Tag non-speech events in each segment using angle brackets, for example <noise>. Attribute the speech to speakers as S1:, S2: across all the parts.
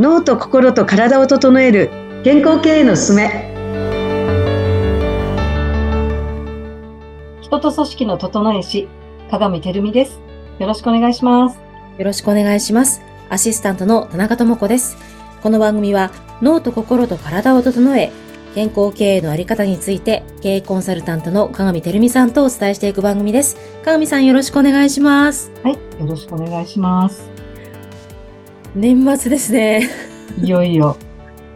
S1: 脳と心と体を整える健康経営のすすめ。人と組織の整え師鏡てるみです。よろしくお願いします。
S2: よろしくお願いします。アシスタントの田中智子です。この番組は脳と心と体を整え健康経営のあり方について経営コンサルタントの鏡てるみさんとお伝えしていく番組です。鏡さんよろしくお願いします。
S1: はいよろしくお願いします
S2: 年末ですね。
S1: いよいよ、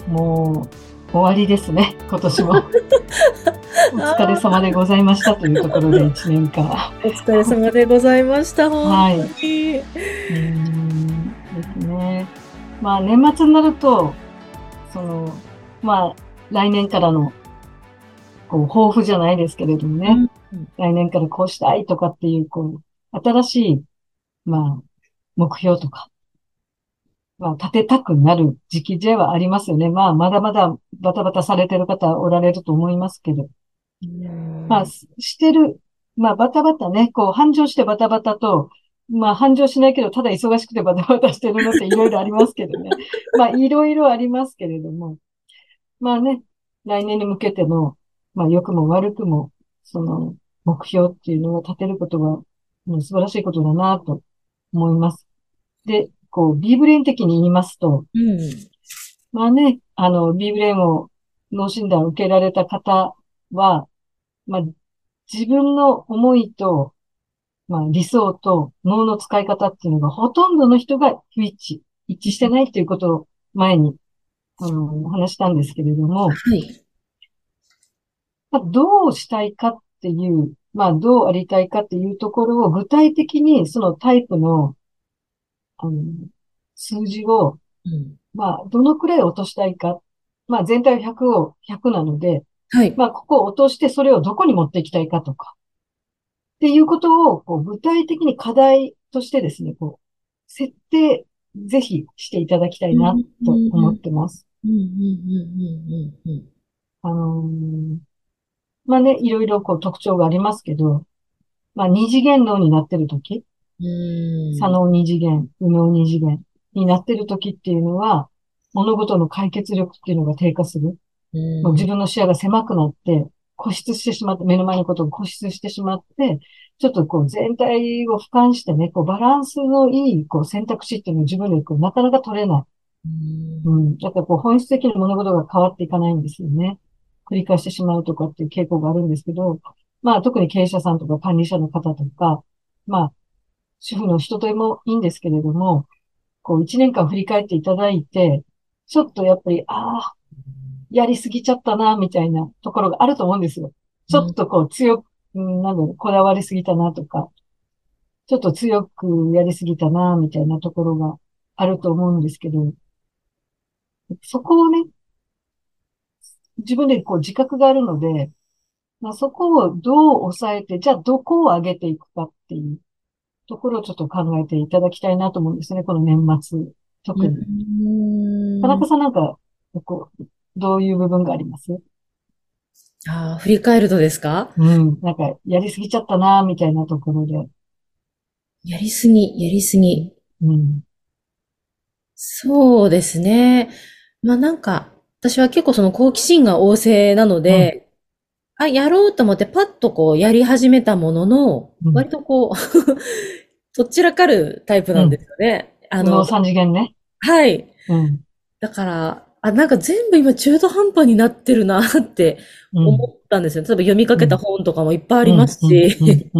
S1: もう、終わりですね、今年も。<laughs> お疲れ様でございましたというところで1年間。
S2: お疲れ様でございました。はい。うん
S1: ですね。まあ、年末になると、その、まあ、来年からの、こう、抱負じゃないですけれどもね、うん、来年からこうしたいとかっていう、こう、新しい、まあ、目標とか、まあ、立てたくなる時期ではありますよね。まあ、まだまだバタバタされてる方おられると思いますけど。まあ、してる、まあ、バタバタね、こう、繁盛してバタバタと、まあ、繁盛しないけど、ただ忙しくてバタバタしてるのっていろいろありますけどね。<laughs> まあ、いろいろありますけれども。まあね、来年に向けての、まあ、良くも悪くも、その、目標っていうのを立てることが、もう素晴らしいことだなと思います。で、こう、ビーブレーン的に言いますと、うん、まあね、あの、ビーブレーンを脳診断を受けられた方は、まあ、自分の思いと、まあ、理想と脳の使い方っていうのがほとんどの人が不一致、一致してないっていうことを前に、あの、話したんですけれども、はい。まあ、どうしたいかっていう、まあ、どうありたいかっていうところを具体的にそのタイプのあの、数字を、うん、まあ、どのくらい落としたいか。まあ、全体100を100なので、はい。まあ、ここを落としてそれをどこに持っていきたいかとか。っていうことを、こう、具体的に課題としてですね、こう、設定、ぜひしていただきたいな、と思ってます。あのー、まあね、いろいろこう特徴がありますけど、まあ二次元脳になってるとき、左脳二次元、右脳二次元になってる時っていうのは、物事の解決力っていうのが低下する。もう自分の視野が狭くなって、固執してしまって、目の前のことを固執してしまって、ちょっとこう全体を俯瞰してね、こうバランスのいいこう選択肢っていうのを自分でこうなかなか取れない。うん。だからこう本質的に物事が変わっていかないんですよね。繰り返してしまうとかっていう傾向があるんですけど、まあ特に経営者さんとか管理者の方とか、まあ主婦の人ともいいんですけれども、こう一年間振り返っていただいて、ちょっとやっぱり、ああ、やりすぎちゃったな、みたいなところがあると思うんですよ。ちょっとこう強く、うん、なんだろう、こだわりすぎたなとか、ちょっと強くやりすぎたな、みたいなところがあると思うんですけど、そこをね、自分でこう自覚があるので、まあ、そこをどう抑えて、じゃあどこを上げていくかっていうところをちょっと考えていただきたいなと思うんですね、この年末、特に。田中さんなんか、こう、どういう部分があります？
S2: ああ、振り返るとですか？
S1: うん。なんか、やりすぎちゃったな、みたいなところで。
S2: やりすぎ、やりすぎ。うん。そうですね。まあなんか、私は結構その好奇心が旺盛なので、あ、やろうと思ってパッとこうやり始めたものの、うん、割とこう <laughs> そちらかるタイプなんですよね。
S1: うん、あの、三次元ね。
S2: はい。うん。だから、あ、なんか全部今中途半端になってるなって思ったんですよ。例えば読みかけた本とかもいっぱいありますし。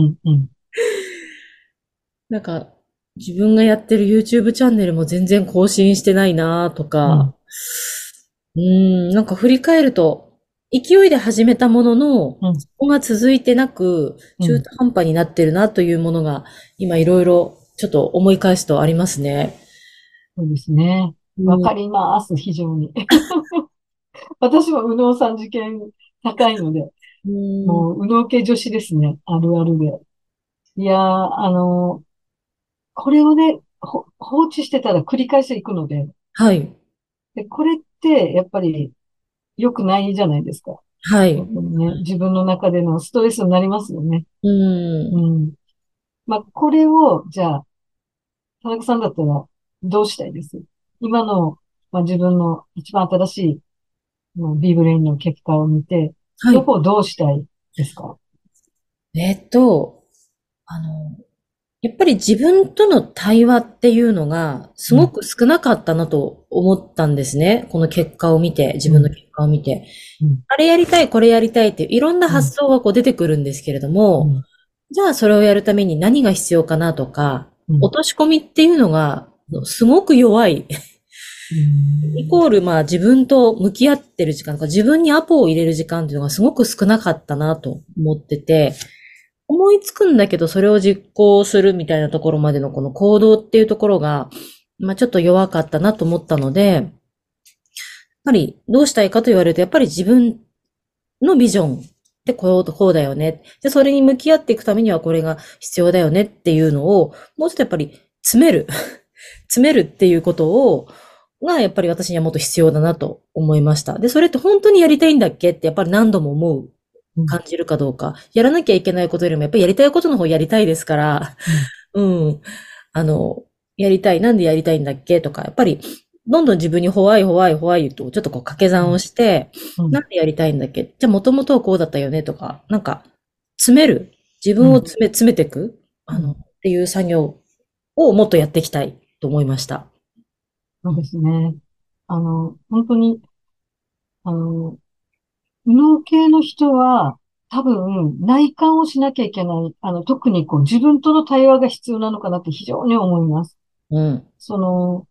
S2: なんか、自分がやってる YouTube チャンネルも全然更新してないなとか、うん、ん、なんか振り返ると、勢いで始めたものの、うん、そこが続いてなく、中途半端になってるなというものが、今いろいろちょっと思い返すとありますね。
S1: そうですね。わかります、非常に。<laughs> 私も右脳さん受験高いので、うもう右脳系女子ですね。あるあるで。いやー、あのー、これをね、放置してたら繰り返していくので。はい。で、これって、やっぱり、良くないじゃないですか。はい。ね、自分の中でのストレスになりますよね。うん。うん。まあ、これを、じゃあ、田中さんだったら、どうしたいです？今の、まあ、自分の一番新しい、もうビーブレインの結果を見て、
S2: はい。
S1: どこをどうしたいですか？
S2: えっと、あの、やっぱり自分との対話っていうのがす
S1: うん、
S2: ごく少なかったなと思ったんですね。この結果を見て、自
S1: うん、
S2: 分の結果を見て。
S1: うん、
S2: あれやりたい、これやりたいっていろんな
S1: うん、
S2: 発想がこう出てくるんですけれども、
S1: うん、
S2: じゃあそれをやるために何が必要かなとか、
S1: うん、
S2: 落とし込みっていうのがすごく弱い。
S1: うん、
S2: イコールまあ自分と向き合ってる時間とか自分にアポを入れる時間っていうのがすごく少なかったなと思ってて、思いつくんだけど、それを実行するみたいなところまでのこの行動っていうところが、まあちょっと弱かったなと思ったので、やっぱりどうしたいかと言われると、やっぱり自分のビジョンってこう、こうだよね。で、それに向き合っていくためにはこれが必要だよねっていうのを、もうちょっとやっぱり詰める。<laughs> 詰めるっていうことを、がやっぱり私にはもっと必要だなと思いました。で、それって本当にやりたいんだっけってやっぱり何度も思う、感じるかどうか。やらなきゃいけないことよりも、やっぱりやりたいことの方やりたいですから、
S1: うん、
S2: うん。あの、やりたい、なんでやりたいんだっけとか、やっぱり、どんどん自分にホワイホワイホワイと、ちょっとこう掛け算をして、
S1: うん、
S2: なんでやりたいんだっけ？じゃあ、もともとはこうだったよねとか、なんか、詰める。自分を詰め、詰めていく。あの、っていう作業をもっとやっていきたいと思いました。
S1: そうですね。あの、本当に、あの、右脳系の人は、多分、内観をしなきゃいけない。あの、特にこう、自分との対話が必要なのかなって非常に思います。
S2: うん。
S1: その、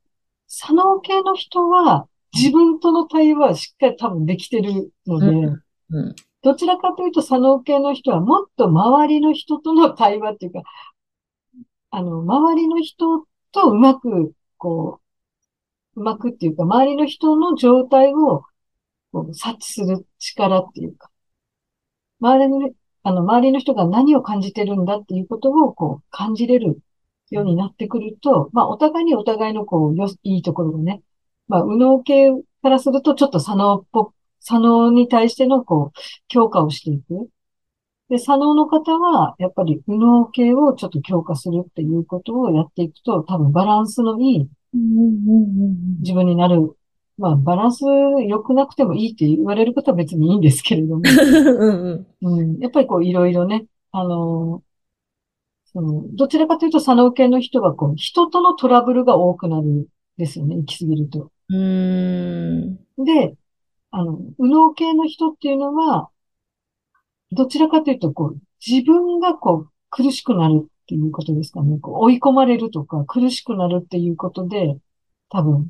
S1: 左脳系の人は、自分との対話はしっかり多分できてるの
S2: うん。
S1: で、
S2: うん。
S1: どちらかというと左脳系の人はもっと周りの人との対話っていうか、あの、周りの人とうまく、こう、うまくっていうか、周りの人の状態をこう察知する力っていうか、周りの、あの、周りの人が何を感じてるんだっていうことを、こう、感じれるようになってくると、まあ、お互いにお互いの、こう、よ、いいところをね、まあ、右脳系からすると、ちょっと左脳っぽ、左脳に対しての、こう、強化をしていく。で、左脳の方は、やっぱり右脳系をちょっと強化するっていうことをやっていくと、多分バランスのいい自分になる。まあ、バランス良くなくてもいいって言われることは別にいいんですけれども、<laughs>
S2: うんうん。うん
S1: やっぱりこう、いろいろね、あの、その、どちらかというと、左脳系の人は、こう、人とのトラブルが多くなるんですよね、行き過ぎると。
S2: うーん。
S1: で、あの、右脳系の人っていうのは、どちらかというと、こう、自分がこう、苦しくなるっていうことですかね。こう追い込まれるとか、苦しくなるっていうことで、多分、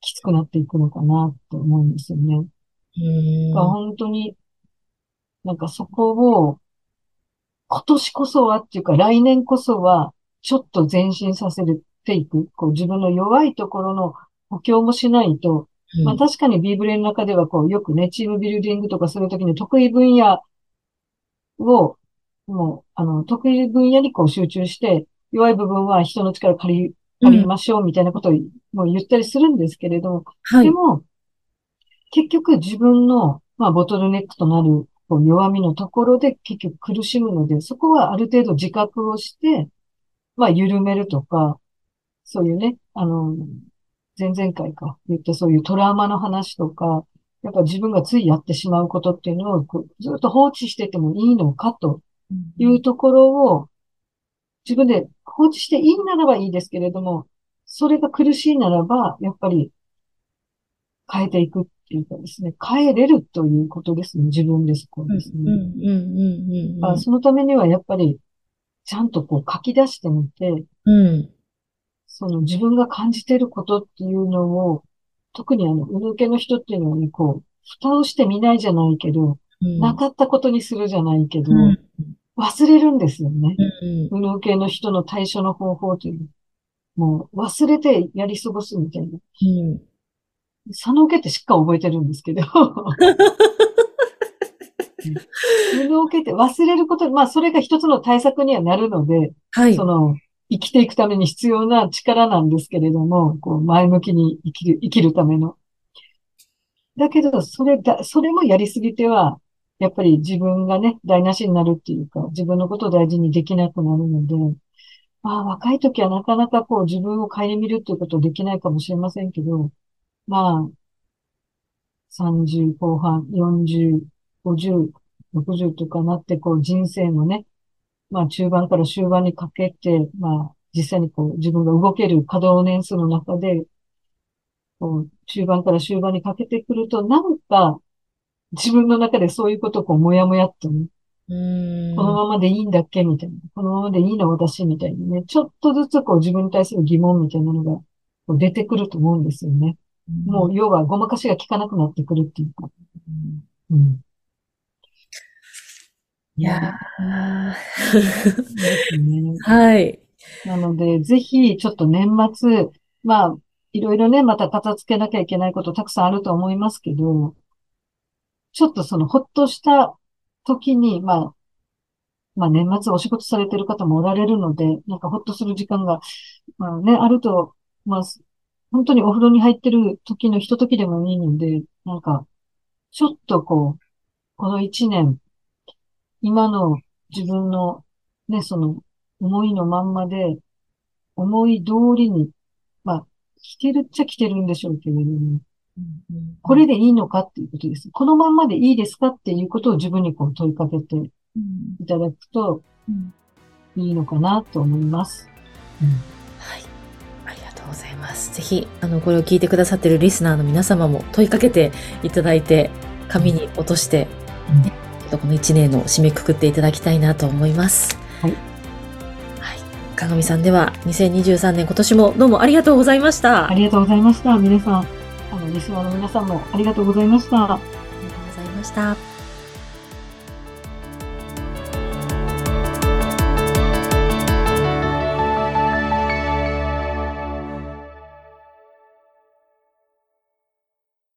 S1: きつくなっていくのかなと思うんですよね。
S2: うーん。
S1: 本当に、なんかそこを、今年こそはっていうか、来年こそは、ちょっと前進させていく。こう、自分の弱いところの補強もしないと、まあ
S2: うん。
S1: 確かにビーブレの中ではこう、よくね、チームビルディングとかするときに得意分野を、もう、あの、得意分野にこう集中して、弱い部分は人の力借り、借り
S2: うん。
S1: ましょうみたいなことをもう言ったりするんですけれども、
S2: はい。
S1: でも、結局自分の、まあ、ボトルネックとなるこう弱みのところで結局苦しむので、そこはある程度自覚をして、まあ、緩めるとか、そういうね、あの、前々回か言ったそういうトラウマの話とか、やっぱ自分がついやってしまうことっていうのをこうずっと放置しててもいいのかというところを自分で放置していいならばいいですけれども、それが苦しいならば、やっぱり変えていくっていうかですね、変えれるということですね。自分でそこですね。そのためにはやっぱり、ちゃんとこう書き出してみて、
S2: うん。うん。
S1: その自分が感じていることっていうのを、特にあの、うぬけの人っていうのはね、こう、蓋をしてみないじゃないけど、
S2: うん。
S1: なかったことにするじゃないけ
S2: うん。
S1: ど、忘れるんですよね。
S2: うん。
S1: うぬけの人の対処の方法という、もう忘れてやり過ごすみたいな。
S2: うん。
S1: 佐野受けってしっかり覚えてるんですけど、<laughs> 無能系って忘れること、まあそれが一つの対策にはなるので、
S2: はい。
S1: その、生きていくために必要な力なんですけれども、こう前向きに生きる、生きるための。だけど、それだ、それもやりすぎては、やっぱり自分がね、台無しになるっていうか、自分のことを大事にできなくなるので、まあ若い時はなかなかこう自分を顧みるっていうことできないかもしれませんけど、まあ、30後半、40、50、60とかなって、こう人生のね、まあ中盤から終盤にかけて、まあ実際にこう自分が動ける稼働年数の中で、こう中盤から終盤にかけてくると、なんか自分の中でそういうことをこうもやもやっとね、このままでいいんだっけみたいな。このままでいいの私みたいなね。ちょっとずつこう自分に対する疑問みたいなのがこう出てくると思うんですよね。もう要はごまかしが効かなくなってくるっていうか。うん。
S2: いや
S1: ー。ですね。<laughs>
S2: はい。
S1: なので、ぜひ、ちょっと年末、まあ、いろいろね、また片付けなきゃいけないことたくさんあると思いますけど、ちょっとその、ほっとした時に、まあ、まあ年末お仕事されてる方もおられるので、なんかほっとする時間が、まあね、あると、まあ、本当にお風呂に入ってる時のひと時でもいいので、なんか、ちょっとこう、この一年、今の自分のね、その思いのまんまで、思い通りに、まあ、来てるっちゃ来てるんでしょうけれども、これでいいのかっていうことです。このまんまでいいですかっていうことを自分にこう問いかけていただくと、いいのかなと思います。
S2: うん、はい。ありがとうございます。ぜひ、あの、これを聞いてくださっているリスナーの皆様も問いかけていただいて、紙に落として、ね、とこの1年の締めくくっていただきたいなと思います。はい。はい。かがみさんでは、2023年今年もどうもありがとうございました。
S1: ありがとうございました。皆さん、あの、リスナーの皆さんもありがとうございました。ありがとう
S2: ございました。